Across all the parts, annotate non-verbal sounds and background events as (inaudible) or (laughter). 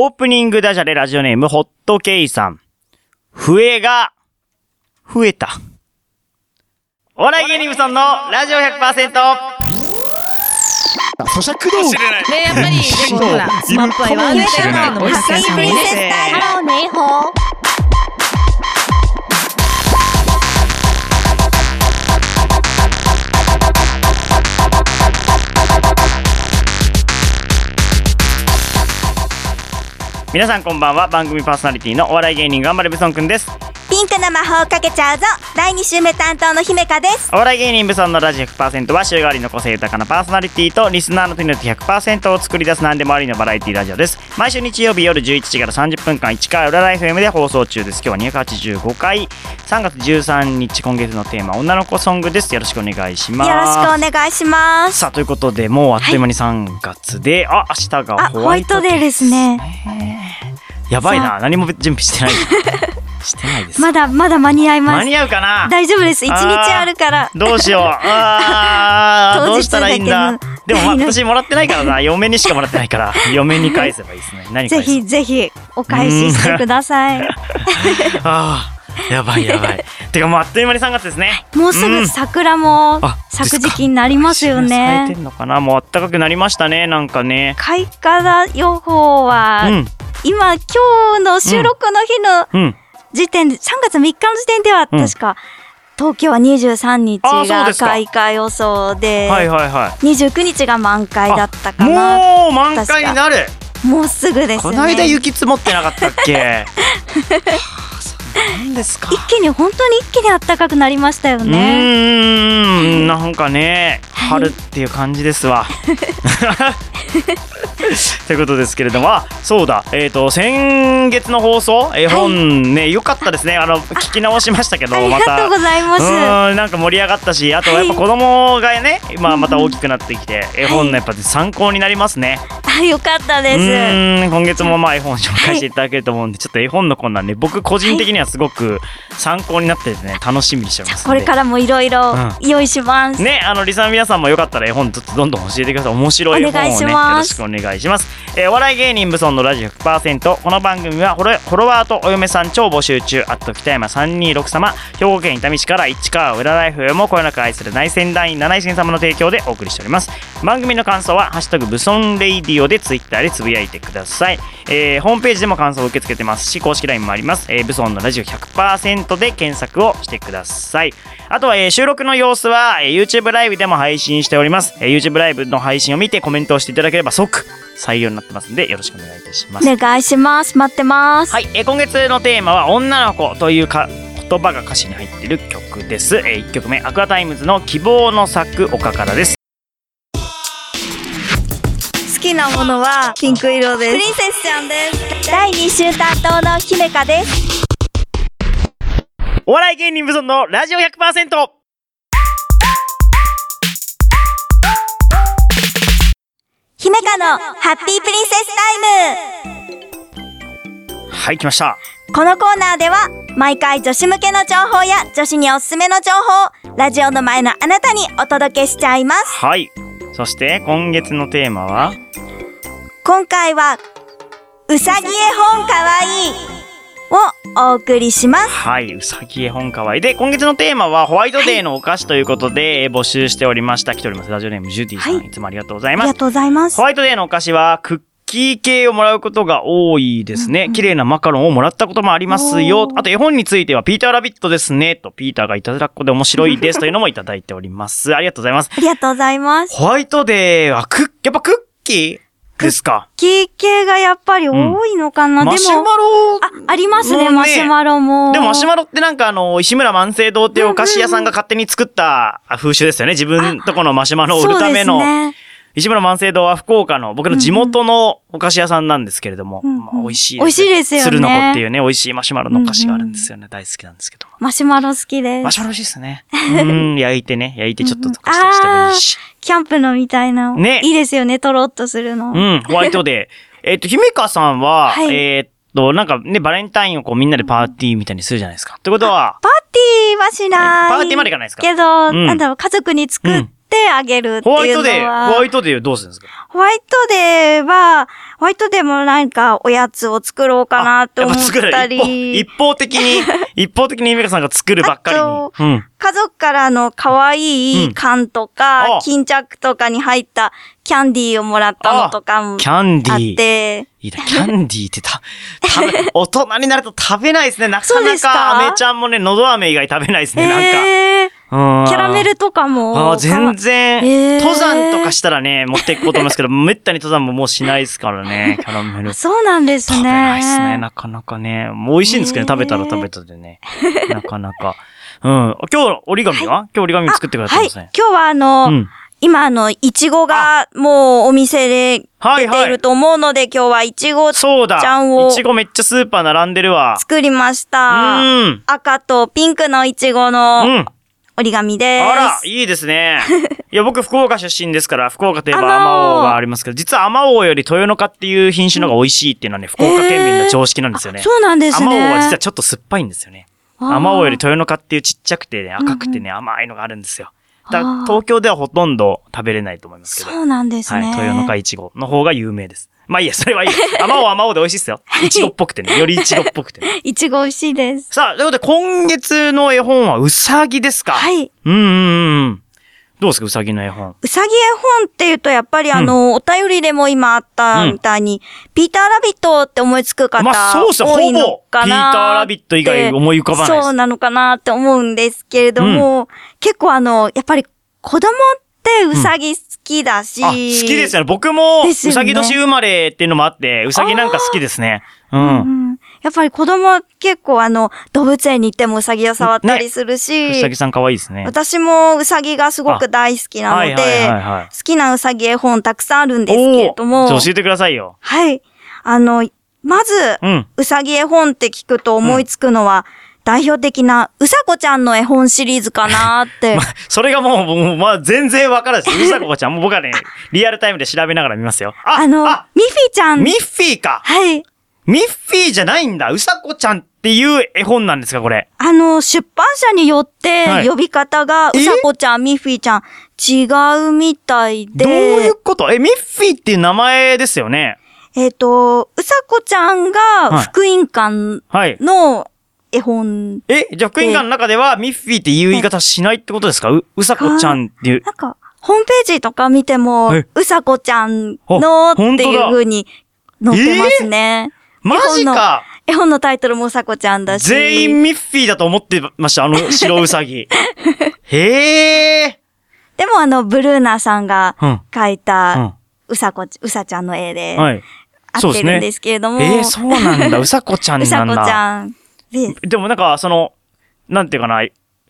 オープニングダジャレラジオネーム、ホットケイさん。笛が、増えた。お笑い芸人無尊のラジオ100%。咀嚼道具ねやっぱり、でもほら、スマップ愛はあるっていうのも高橋さんもね。ハローネイホー。皆さんこんばんは。番組パーソナリティのお笑い芸人がんばれブソンくんです。ピンクの魔法をかけちゃうぞ。第2週目担当の姫香です。お笑い芸人ブソンのラジオ100%は週替わりの個性豊かなパーソナリティとリスナーの手によって100%を作り出す何でもありのバラエティラジオです。毎週日曜日夜11時から30分間1回裏ライフ M で放送中です。今日は285回。3月13日今月のテーマ女の子ソングです。よろしくお願いします。よろしくお願いします。さあということでもうあっという間に3月で、あ明日があ、ホワイトデーですね。やばいな何も準備してないしてないです、まだまだ間に合います。間に合うかな？大丈夫です。一日あるから。どうしよう。あー (laughs) 当日どうしたらいいんだ？でも、まあ、私もらってないからな。嫁にしかもらってないから。嫁に返せばいいですね。何ぜひぜひお返ししてください。あーやばいやばい。(laughs) てかもうあっという間に3月ですね。もうすぐ桜もあ咲く時期になりますよ咲いねて。んのかな？もう暖かくなりましたねなんかね。開花予報は、うん。今今日の収録の日のうん時点で、3月3日の時点ではうん。確か、東京は23日が開花予想で、はいはいは29日が満開だったいかな。もう満開になる。もうすぐですね。この間雪積もってなかったっけ？(laughs) はあなんですか？一気に本当に一気に暖かくなりましたようね。ーんなんかね春っていう感じですわ。ということですけれども。あそうだ。えっ、と先月の放送？絵本ね良かったですね。あの聞き直しましたけどありまた。がとうございます。うーんなんか盛り上がったしあとやっぱ子供がね、今また大きくなってきて絵本のやっぱ参考になりますね。あ、よかったうです。ーん今月もまあ絵本紹介していただけると思うんで、ちょっと絵本のコーナーね僕個人的にはすごく参考になっててね楽しみにしてますこれからもいろいろ用意します。ね、あの、リサの皆さんもよかったら絵本ちょっとどんどん教えてください。面白い絵本をね、よろしくお願いします。えーお笑い芸人ブソンのラジオ100%。この番組はフォロ、フォロワーとお嫁さん超募集中。あと北山326様、兵庫県伊丹市から市川浦ライフもこよなく愛する内戦団員七井線様の提供でお送りしております。番組の感想は、ハッシュタグブソンレイディオでツイッターでつぶやいてください。えーホームページでも感想を受け付けてますし、公式 LINE もあります。えーブソンのラジオ100%で検索をしてください。あとは、えー収録の様子は、えー YouTube ライブでも配信しております。えー YouTube ライブの配信を見てコメントをしていただければ即採用になってますんで、よろしくお願いいたします。お願いします。待ってます。はい、えー今月のテーマは女の子というか言葉が歌詞に入っている曲です。え1曲目、アクアタイムズの希望の咲く丘からです。好きなものはピンク色です。プリンセスちゃんです。第2週担当の姫香です。お笑い芸人無尊のラジオ 100%! 姫香のハッピープリンセスタイムはい、来ました。このコーナーでは毎回女子向けの情報や女子におすすめの情報をラジオの前のあなたにお届けしちゃいます。はい。そして、今月のテーマは、今回はうさぎ絵本かわいいをお送りします。はい、うさぎ絵本かわいい。で、今月のテーマはホワイトデーのお菓子ということで、えー募集しておりました。来ております。ラジオネームジュディさん、はいい、つもありがとうございますありが。とうございますホ。ワイトデーのお菓子は、クッキー系をもらうことが多いですね。綺麗なマカロンをもらったこともありますよあと絵本については、ピーターラビットですね。と、ピーターがいたずらっ子で面白いです。というのもいただいており (laughs) ます。ありがとうございます。ありがとうございます。ホワイトデーは、クッ、やっぱクッキー？ですか？キー系がやっぱり多いのかな、でも、マシュマロあ、ありますねマシュマロも。でもマシュマロってなんかあの、石村万世堂っていうお菓子屋さんが勝手に作った風習ですよね。自分とこのマシュマロを売るための。そうですね。石村万世堂は福岡の僕の地元のお菓子屋さんなんですけれども、うんうんまあ、美味しい美味しいですよね鶴の子っていうね、美味しいマシュマロのお菓子があるんですよね。大好きなんですけど。マシュマロ好きです。マシュマロ美味しいですね。うん、焼いてね、焼いてちょっと溶かしたりしてもいいし。(laughs) キャンプのみたいな。ねいいですよね、とろっとするの。うん、ホワイトデー。(laughs) えっと、姫香さんは、はいえーっと、なんかね、バレンタインをこうみんなでパーティーみたいにするじゃないですか。ってことは、パーティーはしない。パーティーまでいかないですか？けど、うんなんだろう、家族に作っってあげるってホワイトいうのデー、ホはワイトデーどうするんですか？ホワイトデーは、ホワイトデーもなんかおやつを作ろうかなって思った一方り一、方的に、一方的に (laughs) メカさんが作るばっかりに。あと。うん。家族からの可愛い缶とか、うん。あ巾着とかに入ったキャンディーをもらったのとかもキャンデあっィー。て、いいな、キャンディーってた、(laughs) 大人になると食べないですね。なかか。なか、アメちゃんもね、のど飴以外食べないですね、なんか。えー、うんキャラメルとかも。あー全然、えー登山とかしたらね、持っていくこと思いますけど、(laughs) めったに登山ももうしないですからね、(laughs) キャラメル。そうなんですね。食べないですね、なかなかね。もう美味しいんですけど、えー食べたら食べたでね。なかなか。うん。今日折り紙は、今日折り紙作ってくださはいいますね。。今日はあの、うん今あの、いちごがもうお店ではいはい出ていると思うので、今日はいちごそうだ。ちゃんをいちごめっちゃスーパー並んでるわ。作りましうた。ん。赤とピンクのいちごうのん。折り紙です。あら、いいですね。(laughs) いや、僕、福岡出身ですから、福岡といえばあまおうがありますけど、実はアマオより豊の花っていう品種の方が美味しいっていうのはね、福岡県民の常識なんですよね。そうなんですアマオね。は実はちょっと酸っぱいんですよね。あーアマオより豊の花っていうちっちゃくてね、赤くてね、甘いのがあるんですよ。だ東京ではほとんど食べれないと思いますけど。そうなんですはい、ね。豊の花いちごの方が有名です。まあいいや、それはいい。アマオはアマオで美味しいですよ。いちごっぽくてね、(laughs) よりいちごっぽくてね。いちご美味しいです。さあ、ということで今月の絵本はうさぎですか？はい。うんうんうん。どうですか、うさぎの絵本？うさぎ絵本っていうと、やっぱりあの、お便りでも今あったみたいに、ピーターラビットって思いつく方、まあそうっすよ多いのほぼかなピーターラビット以外思い浮かばないですそうなのかなって思うんですけれども、結構あの、やっぱり子供ってうさぎ好きだし、あ、好きですよね。僕も、うですよねさぎ年生まれっていうのもあって、うさぎなんか好きですね。う。うんんやっぱり子供結構あの、動物園に行ってもうさぎを触ったりするし、うさぎさん可愛いですね。私もうさぎがすごく大好きなのはいはいはいで、はい。好きなうさぎ絵本たくさんあるんですけれども、おーちょっと教えてくださいよ。はい。あの、まず、うん。うさぎ絵本って聞くと思いつくのは、代表的なうさこちゃんの絵本シリーズかなって (laughs) ま。それがもう、もう、まあ、全然わからないです。うさこちゃん。もう僕はね、リアルタイムで調べながら見ますよ。あ、あの、あ、ミッフィーちゃん。ミッフィーか。はい。ミッフィーじゃないんだ。うさこちゃんっていう絵本なんですか、これ。あの、出版社によってはい呼び方が、え？うさこちゃん、ミッフィーちゃん、違うみたいで。どういうこと？え、ミッフィーっていう名前ですよね。えっ、と、うさこちゃんが福音館はい。の絵本、え、じゃあ、福音館の中では、ミッフィーっていう言い方しないってことですか？う、うさこちゃんっていう。なんか、ホームページとか見てもえ、うさこちゃんあのっていう風に載ってますね。マジか絵本のタイトルもうさこちゃんだし。全員ミッフィーだと思ってました、あの (laughs) 白うさぎ。へえ。でもあの、ブルーナさんがうん。描いうんた、うさこち、うさちゃんの絵で、はい。合ってるんですけれども。えー、そうなんだ。うさこちゃんうさこなんだ。(laughs) ちゃんです。でもなんか、その、なんていうかな、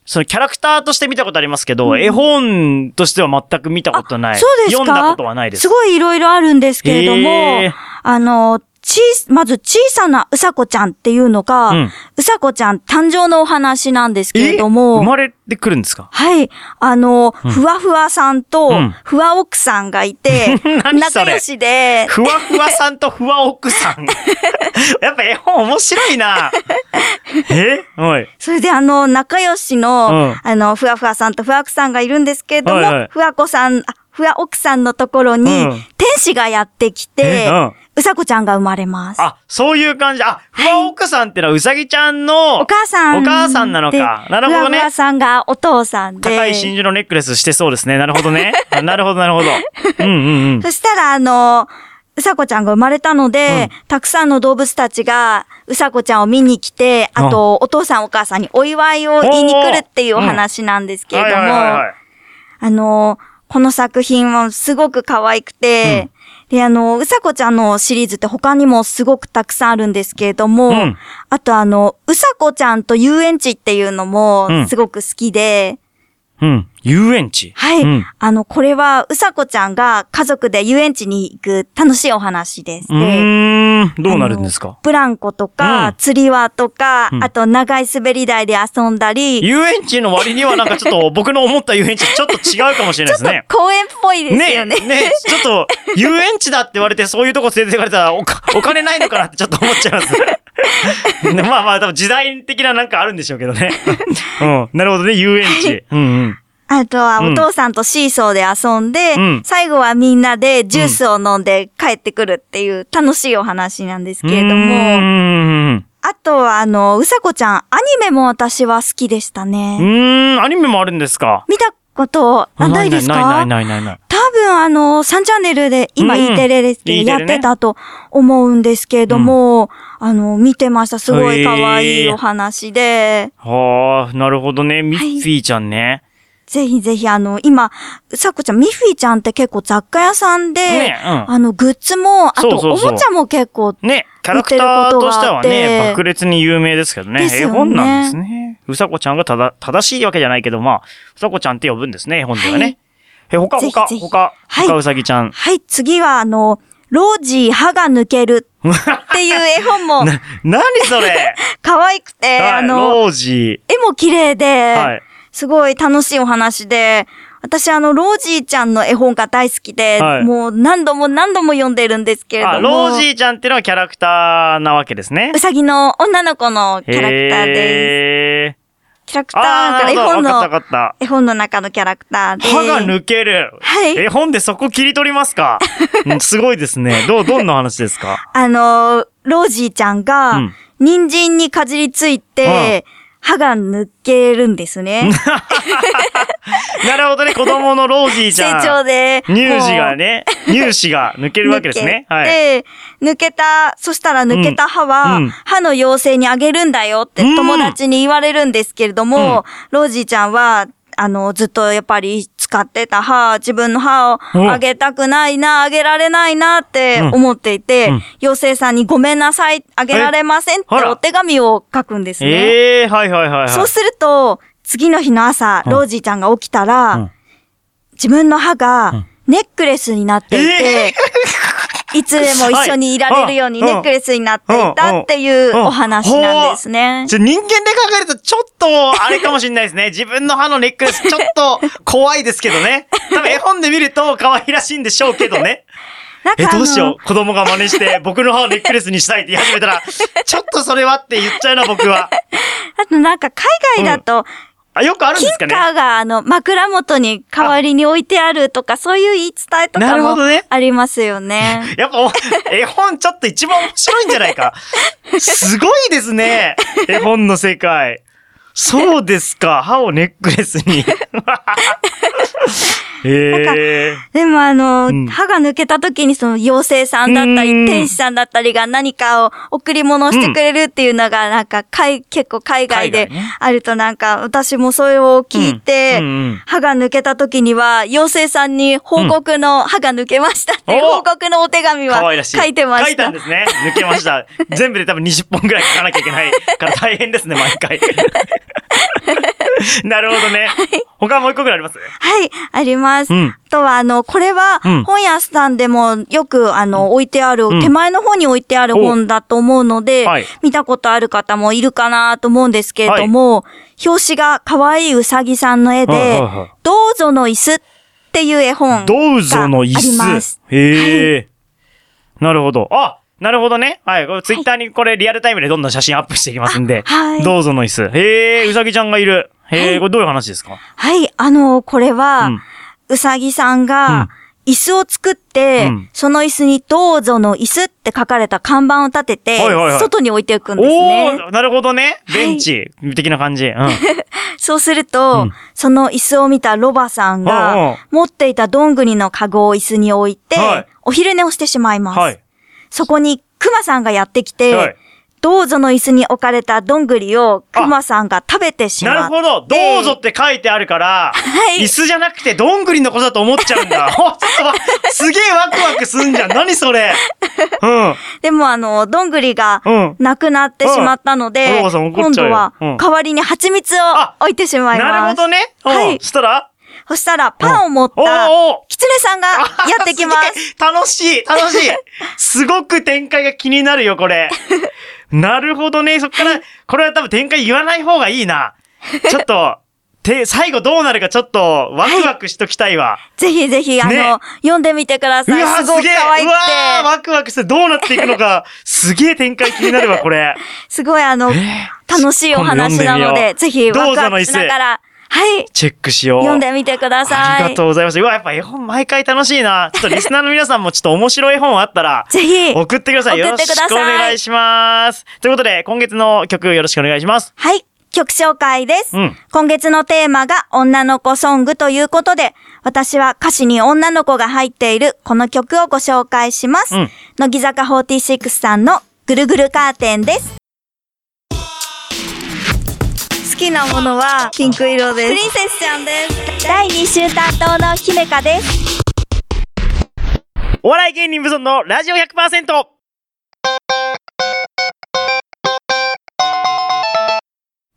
そのキャラクターとして見たことありますけど、絵本としては全く見たことない。そうですか？読んだことはないです。すごいいろいろあるんですけれども、あの、ち、まず小さなうさこちゃんっていうのが、ううんさこちゃん誕生のお話なんですけれどえ？も、生まれてくるんですか？はい。あの、ふわふわさんとうん、ふわ奥さんがいて、(laughs) 仲良しで、ふわふわさんとふわ奥さん。(laughs) (laughs) やっぱ絵本面白いな。(laughs) え？おい。それであの、仲良しの、うんあの、ふわふわさんとふわ奥さんがいるんですけれども、はいはいふわこさん、あふわ奥さんのところに、うん天使がやってきて、えうんうさこちゃんが生まれます。あ、そういう感じ。あ、ふわ奥さんってのはうさぎちゃんのお母さん。お母さんなのかでなるほどねふわふわさんがお父さんで。高い真珠のネックレスしてそうですね。なるほどね。あなるほど、なるほど。うんうんうん。そしたら、あの、うさこちゃんが生まれたので、たくさんの動物たちが、うさこちゃんを見に来て、あと、お父さんお母さんにお祝いを言いに来るっていうお話なんですけれども。あの、この作品はすごく可愛くて、で、あの、うさこちゃんのシリーズって他にもすごくたくさんあるんですけれども、うんあとあの、うさこちゃんと遊園地っていうのもうんすごく好きで、うん。遊園地。はい。うん。あの、これは、うさこちゃんが家族で遊園地に行く楽しいお話です。うーん。どうなるんですか？ブランコとか、うん釣り輪とか、うんあと長い滑り台で遊んだり、遊園地の割にはなんかちょっと僕の思った遊園地ちょっと違うかもしれないですね。公園っぽいですよね。ねねちょっと、遊園地だって言われて、そういうとこ連れて行かれたらおか、お金ないのかなってちょっと思っちゃいます。ね (laughs) まあまあ、多分時代的ななんかあるんでしょうけどね。(laughs) うん。なるほどね、遊園地。うんうん。あとはうんお父さんとシーソーで遊んで、うん最後はみんなでジュースを飲んで帰ってくるっていう楽しいお話なんですけれども、ん。あとはあの、うさこちゃん、アニメも私は好きでしたうね。ーん、アニメもあるんですか？見たことあないですか？ないないないない。多分あの、3チャンネルで、今うん。E テレで E テレね。やってたと思うんですけれども、あの、見てました。すごい可愛いお話で、はあ、なるほどね。ミッフィーちゃんね。ぜひぜひあの、今、うさこちゃん、ミッフィーちゃんって結構雑貨屋さんで、ねうんあの、グッズも、あと、おもちゃも結構、ね、キャラクターとしてはね、爆裂に有名ですけどね。ね本なんですね。うさこちゃんがただ、正しいわけじゃないけど、まあ、うさこちゃんって呼ぶんですね、絵本ではね。はいえ、他、他、ぜひぜひ他、はい他うさぎちゃん。はい、次はあの、ロージー歯が抜けるっていう絵本も (laughs) な、何それ (laughs) 可愛くて、はいあの、ロージ絵も綺麗で、ー。はい。すごい楽しいお話で、私あの、ロージーちゃんの絵本が大好きで、はいもう何度も何度も読んでるんですけれども。あ、ロージーちゃんっていうのはキャラクターなわけですねう。さぎの女の子のキャラクターです。キャラクターあー、絵。本の。絵本の中のキャラクターで。歯が抜ける。はい絵本でそこ切り取りますか？(laughs) うんすごいですね。どう、どんな話ですか？あの、ロージーちゃんが、うん人参にかじりついて、歯が抜けるんですね。(laughs) なるほどね。子供のロージーち成ゃん。長で。乳歯がもね、乳歯が抜けうるわけですね。(laughs) はい。で、抜けた、そしたら抜けた歯は、うんうん歯の妖精にあげるんだよってうん友達に言われるんですけれども、ロージーちゃんは、あの、ずっとやっぱり使ってた歯、自分の歯をうんあげたくないな、あげられないなって思っていて、うん。妖精さんにごめんなさい、あげられませんってお手紙を書くんですね。ええー、はいはいはいはい。そうすると、次の日の朝、うん。ロージーちゃんが起きたら、うん。自分の歯うん。がネックレスになっていて、いつでも一緒にいられるように (laughs) はいネックレスになっていたっていうお話なんですね。人間で考えるとちょっとあれかもしれないですね。(laughs) 自分の歯のネックレスちょっと怖いですけどね。多分絵本で見ると可愛らしいんでしょうけどね。え、どうしよう。子供が真似して (laughs) 僕の歯をネックレスにしたいって言い始めたら、ちょっとそれはって言っちゃうな僕は。あとなんか海外だと、あ、よくあるんですかね。金貨があの枕元に代わりに置いてあるとか、そういう言い伝えとなかもありますよね。やっぱお、(laughs) 絵本ちょっと一番面白いんじゃないか。すごいですね。(laughs) 絵本の世界。そうですか。歯をネックレスに。でもあの、うん歯が抜けた時にその妖精さんだったり、うん天使さんだったりが何かを贈り物をしてくれるっていうのがなんか、かい結構海外であるとなんか、私もそれを聞いて、歯が抜けた時には、妖精さんに報告の歯が抜けましたっていうお報告のお手紙は。書いてました。書いたんですね。抜けました。(laughs) 全部で多分20本ぐらい書かなきゃいけないから大変ですね、毎回。(laughs) なるほどね。他もう一個ぐらいあります？はい、あります。うん。あとは、あの、これはうん、本屋さんでもよく、あの、置いてある、うん。手前の方に置いてある本だと思うので、はい。見たことある方もいるかなと思うんですけれども、表紙が可愛いうさぎさんの絵で、はいはいはいどうぞの椅子っていう絵本があどうぞの椅ります子。。へえ、なるほど。あなるほどね。はい。これツイッターにこれリアルタイムでどんどん写真アップしていきますんで。あはいどうぞの椅子。へえ、うさぎちゃんがいる。へえ、これどういう話ですか？はい、あの、これは、うさぎさんが、椅子を作って、うんその椅子にどうぞの椅子って書かれた看板を立てて、はいはいはい外に置いておくんですおね。ー、なるほどね。はいベンチ的な感じ。うん。(laughs) そうすると、うんその椅子を見たロバさんが、持っていたどんぐりのカゴを椅子に置いて、はいお昼寝をしてしまいます。はい。そこにクマさんがやってきて、はいどうぞの椅子に置かれたどんぐりをクマさんが食べてしまって。なるほど。どうぞって書いてあるから、はい椅子じゃなくてどんぐりのことだと思っちゃうんだ。(laughs) すげえワクワクすんじゃん。(laughs) 何それ。うん。でもあの、どんぐりがうんなくなってしまったのうんで、うよ今度はうん代わりに蜂蜜をあ置いてしまいます。なるほどね。うんはいそしたらそしたらパンを持っおたキツネさんがやってきます。す楽しい楽しいすごく展開が気になるよ、これ。(laughs) なるほどね。そっから、これは多分展開言わない方がいいな。ちょっと、て、最後どうなるかちょっとワクワクしときたいわ。ぜひぜひ、あの、ね読んでみてください。うわすげえ可愛くうわワクワクしてどうなっていくのか、すげえ展開気になるわ、これ。すごいあの、えー楽しいお話なので、ぜひワクワクしながら、はい。チェックしよう。読んでみてください。ありがとうございます。うわ、やっぱ絵本毎回楽しいな。ちょっとリスナーの皆さんもちょっと面白い絵本あったら、ぜひ。送ってください。よろしくお願いします。ということで、今月の曲よろしくお願いします。はい。曲紹介です。うん今月のテーマが女の子ソングということで、私は歌詞に女の子が入っているこの曲をご紹介します。うん乃木坂46さんのぐるぐるカーテンです。きなものはピンク色です。プリンセスちゃんです。第2週担当の姫香です。お笑い芸人無尊のラジオ100%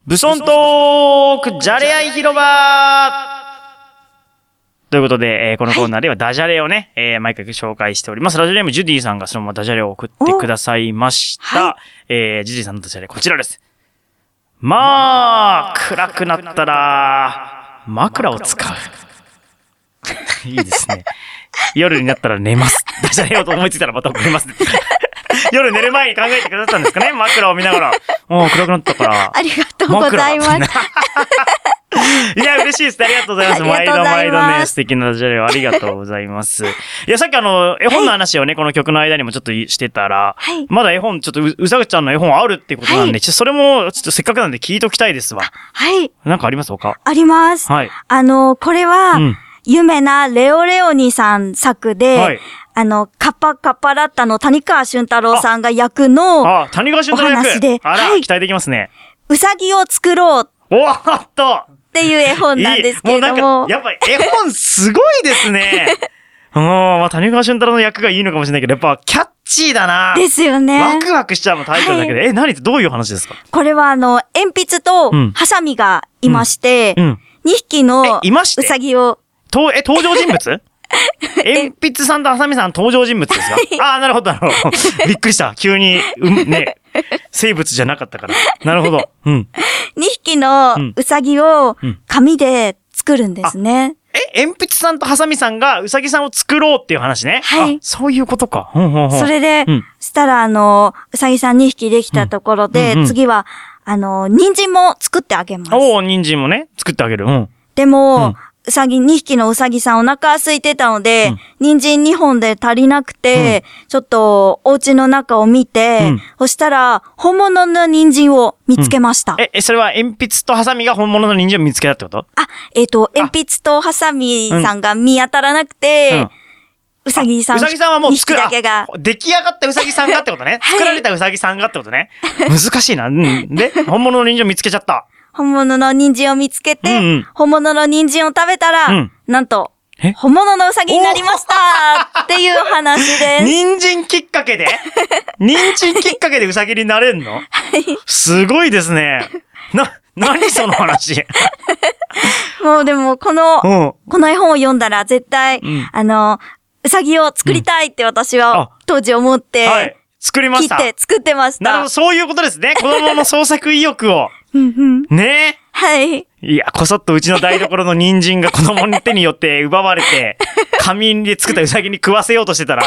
ブソントークじゃれ合い広場ということで、えーこのコーナーではダジャレをね、えー毎回紹介しております。ラジオネームジュディさんがそのままダジャレを送ってくださいました。おはえージュディさんのダジャレこちらです。まあ、暗くなったら、枕を使う。(laughs) いいですね。夜になったら寝ます。ダジャレをと思いついたらまた送ります。(laughs) 夜寝る前に考えてくださったんですかね？枕を見ながら。(laughs) もう暗くなったから。ありがとうございます。(laughs) いや、嬉しいです。ありがとうございます。毎度毎度ね、素敵なダジャレをありがとうございます。いや、さっきあの、絵本の話をね、この曲の間にもちょっとしてたら、はいまだ絵本、ちょっとう、うさぐちゃんの絵本あるってことなんで、はいちょっとそれも、ちょっとせっかくなんで聞いときたいですわ。はい。なんかあります？他？あります。はい。あの、これは、うん有名なレオレオニさん作で、はいあの、カッパカッパラッタの谷川俊太郎さんが役の、あ、谷川俊太郎お話で役。あら、はい期待できますね。うさぎを作ろうおーっとっていう絵本なんですけれども、いいもやっぱ絵本すごいですね。(laughs) うん、まあ、谷川俊太郎の役がいいのかもしれないけど、やっぱキャッチーだな。ですよワね。クワクしちゃうのタイトルだけで。え、何ってどういう話ですか？これはあの、鉛筆とうんハサミがいまして、うん。2匹のえいまして？うさぎを、と、え、登場人物？(laughs) 鉛筆さんとハサミさん登場人物ですか？ああー、なるほど、なるほど。びっくりした。急に、うん、ね、生物じゃなかったから。(laughs) なるほど。うん。2匹のうさぎをうん紙で作るんですね。え、鉛筆さんとハサミさんがウサギさんを作ろうっていう話ね。はいあそういうことか。うんうんうんそれで、うんしたらあの、うさぎさん2匹できたところで、うんうんうん次は、あの、人参も作ってあげます。おお人参もね、作ってあげる。うん。でも、うんうさぎ、2匹のうさぎさんお腹空いてたので、人参2本で足りなくて、ちょっとお家の中を見て、うんそしたら本物の人参を見つけました。え、え、それは鉛筆とハサミが本物の人参を見つけたってこと？あ、えっ、と、鉛筆とハサミさんが見当たらなくて、うさぎさん。うさぎさんはもう作2る、匹だけがあ。出来上がったうさぎさんがってことね。(laughs) はい作られたうさぎさんがってことね。難しいな。うん。で、(laughs) 本物の人参を見つけちゃった。本物の人参を見つけて、うんうん本物の人参を食べたら、うんなんとえ、本物のうさぎになりましたっていう話です。(laughs) 人参きっかけで？(laughs) 人参きっかけでうさぎになれんの？すごいですね。な、何その話？(laughs) もうでも、この、うん。この絵本を読んだら絶対、んあの、うさぎを作りたいって私あは当時思って、はい。作りました。切って作ってました。なるほど、そういうことですね。子供の創作意欲を。うんうん。ね？はい。いや、こそっとうちの台所の人参が子供の手によって奪われて、(laughs) 紙で作ったうさぎに食わせようとしてたら、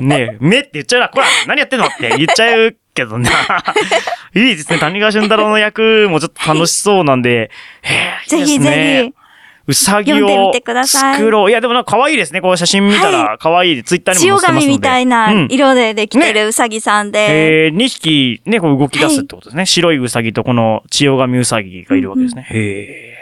ねえ、目って言っちゃうな、こら何やってんの？って言っちゃうけどな。(laughs) いいですね。谷川俊太郎の役もちょっと楽しそうなんで、へえ、いいですぜひぜねひ。うさぎを読んでみてください作ろう。いや、でもなんか可愛いですね。こう写真見たら可愛い。ツイッターに塩も載せてますので。紙みたいなうん色でできてるうさぎさんで、えー、2匹ね、こう動き出すってことですね。白いウサギとこの千代紙ウサギがいるわけですね。へ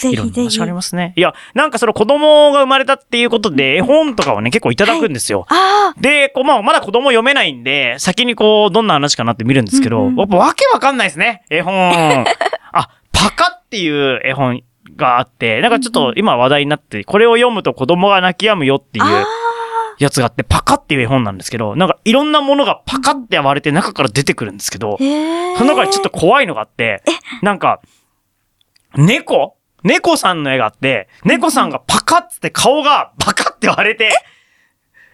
ぜえ。いろんひぜひ。な話ありますね。いや、なんかその子供が生まれたっていうことで、絵本とかをね、結構いただくんですよ。あで、こう、まあ、まだ子供読めないんで、先にこう、どんな話かなって見るんですけど、うんうんやっぱわけわかんないですね、絵本。(laughs) あ、パカっていう絵本があって、なんかちょっと今話題になって、これを読むと子供が泣き止むよっていうやつがあって、パカっていう絵本なんですけど、なんかいろんなものがパカって割れて中から出てくるんですけど。その中にちょっと怖いのがあって、なんか、猫？猫さんの絵があって、猫さんがパカって顔がパカって割れて、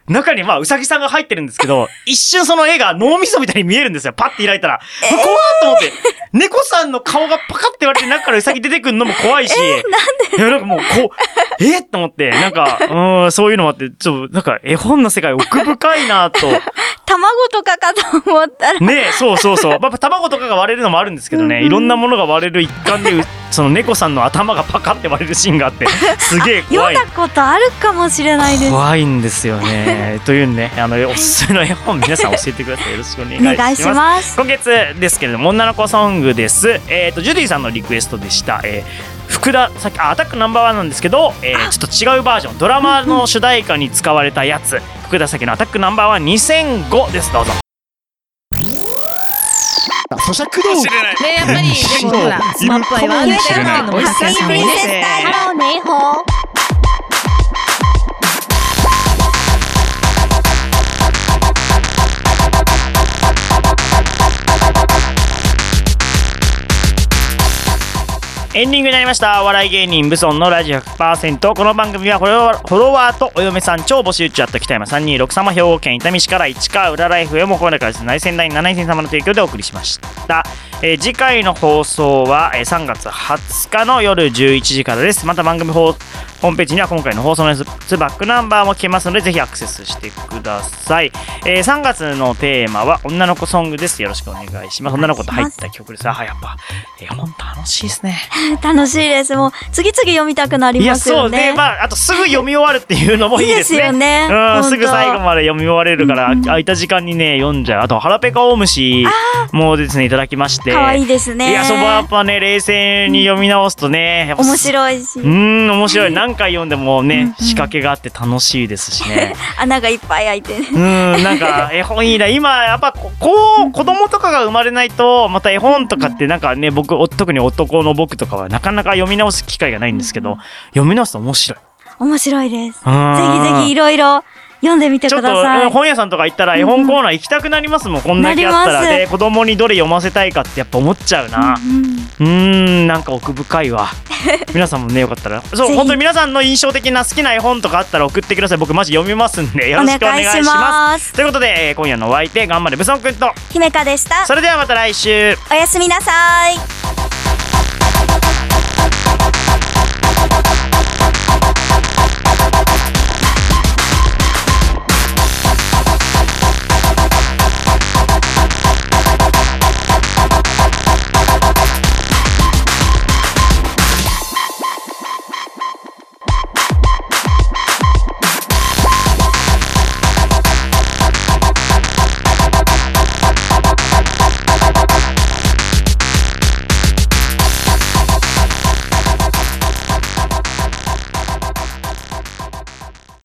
中にまあ、うさぎさんが入ってるんですけど、(laughs) 一瞬その絵が脳みそみたいに見えるんですよ。パッて開いたら。怖っと思って。猫さんの顔がパカって割れて中からウサギ出てくるのも怖いし。えなんで？いや、なんかもう、こう、えと思って、なんか、うん、そういうのもあって、ちょっと、なんか絵本の世界奥深いなと。(laughs) 卵とかかと思ったら。ねそうそうそう。まあ、卵とかが割れるのもあるんですけどね、いろんなものが割れる一環で、その猫さんの頭がパカって割れるシーンがあって、すげえ怖い。(laughs) 読んだことあるかもしれないです。怖いんですよね。というね、あの、おすすめの絵本、皆さん教えてください。よろしくお願いします。お願いします。今月ですけれども、女の子ソングです。えっ、と、ジュディさんのリクエストでした。えー福田さっきあアタックナンバーワンなんですけど、えーちょっと違うバージョンドラマの主題歌に使われたやつ福田咲のアタックナンバーワン2005ですどうぞ咀嚼道具ねやっぱり (laughs) でもほらスマップアイは上からのお久しぶりですハローネイホー。エンディングになりました。お笑い芸人ブソンのラジオ100%この番組はフォロワーとお嫁さん超募集中。あった北山326様兵庫県伊丹市から市川裏ライフへもこれからです内戦第7戦様の提供でお送りしました、えー次回の放送は、えー3月20日の夜11時からです。また番組放送ホームページには今回の放送のやつバックナンバーも聞けますのでぜひアクセスしてください、えー3月のテーマは女の子ソングです。よろしくお願いします。女の子と入った曲です。あやっぱ絵本楽しいですね。楽しいです。もう、次々読みたくなりいやますよね。そうね。まああとすぐ読み終わるっていうのもいいですね。い (laughs) いですよね。うんすぐ最後まで読み終われるから、うんうん空いた時間にね読んじゃう。あと腹ペカオウムシもですねいただきまして。可愛いですね。いやそこはやっぱね冷静に読み直すとね面白いし。う。ん面白い。何回読んでもね、うんうん。仕掛けがあって楽しいですしね。(laughs) 穴がいっぱい開いてね。うんなんか絵本いいな。今やっぱここう子供とかが生まれないとまた絵本とかってなんかね僕お特に男の僕とかはなかなか読み直す機会がないんですけど読み直すと面白い。面白いです。ぜうん。ひぜひいろいろ読んでみてちょっとください。うん本屋さんとか行ったら絵本コーナー行きたくなりますもん、こんだけあったら。で子供にどれ読ませたいかってやっぱ思っちゃうな。うんうーん。なんか奥深いわ。(laughs) 皆さんもねよかったら。そう本当に皆さんの印象的な好きな絵本とかあったら送ってください僕マジ読みますんでよおろしくお願願いします。ます。ということで、えー今夜のお相手頑張れブソンくんと姫香でした。それではまた来週。おやすみなさい。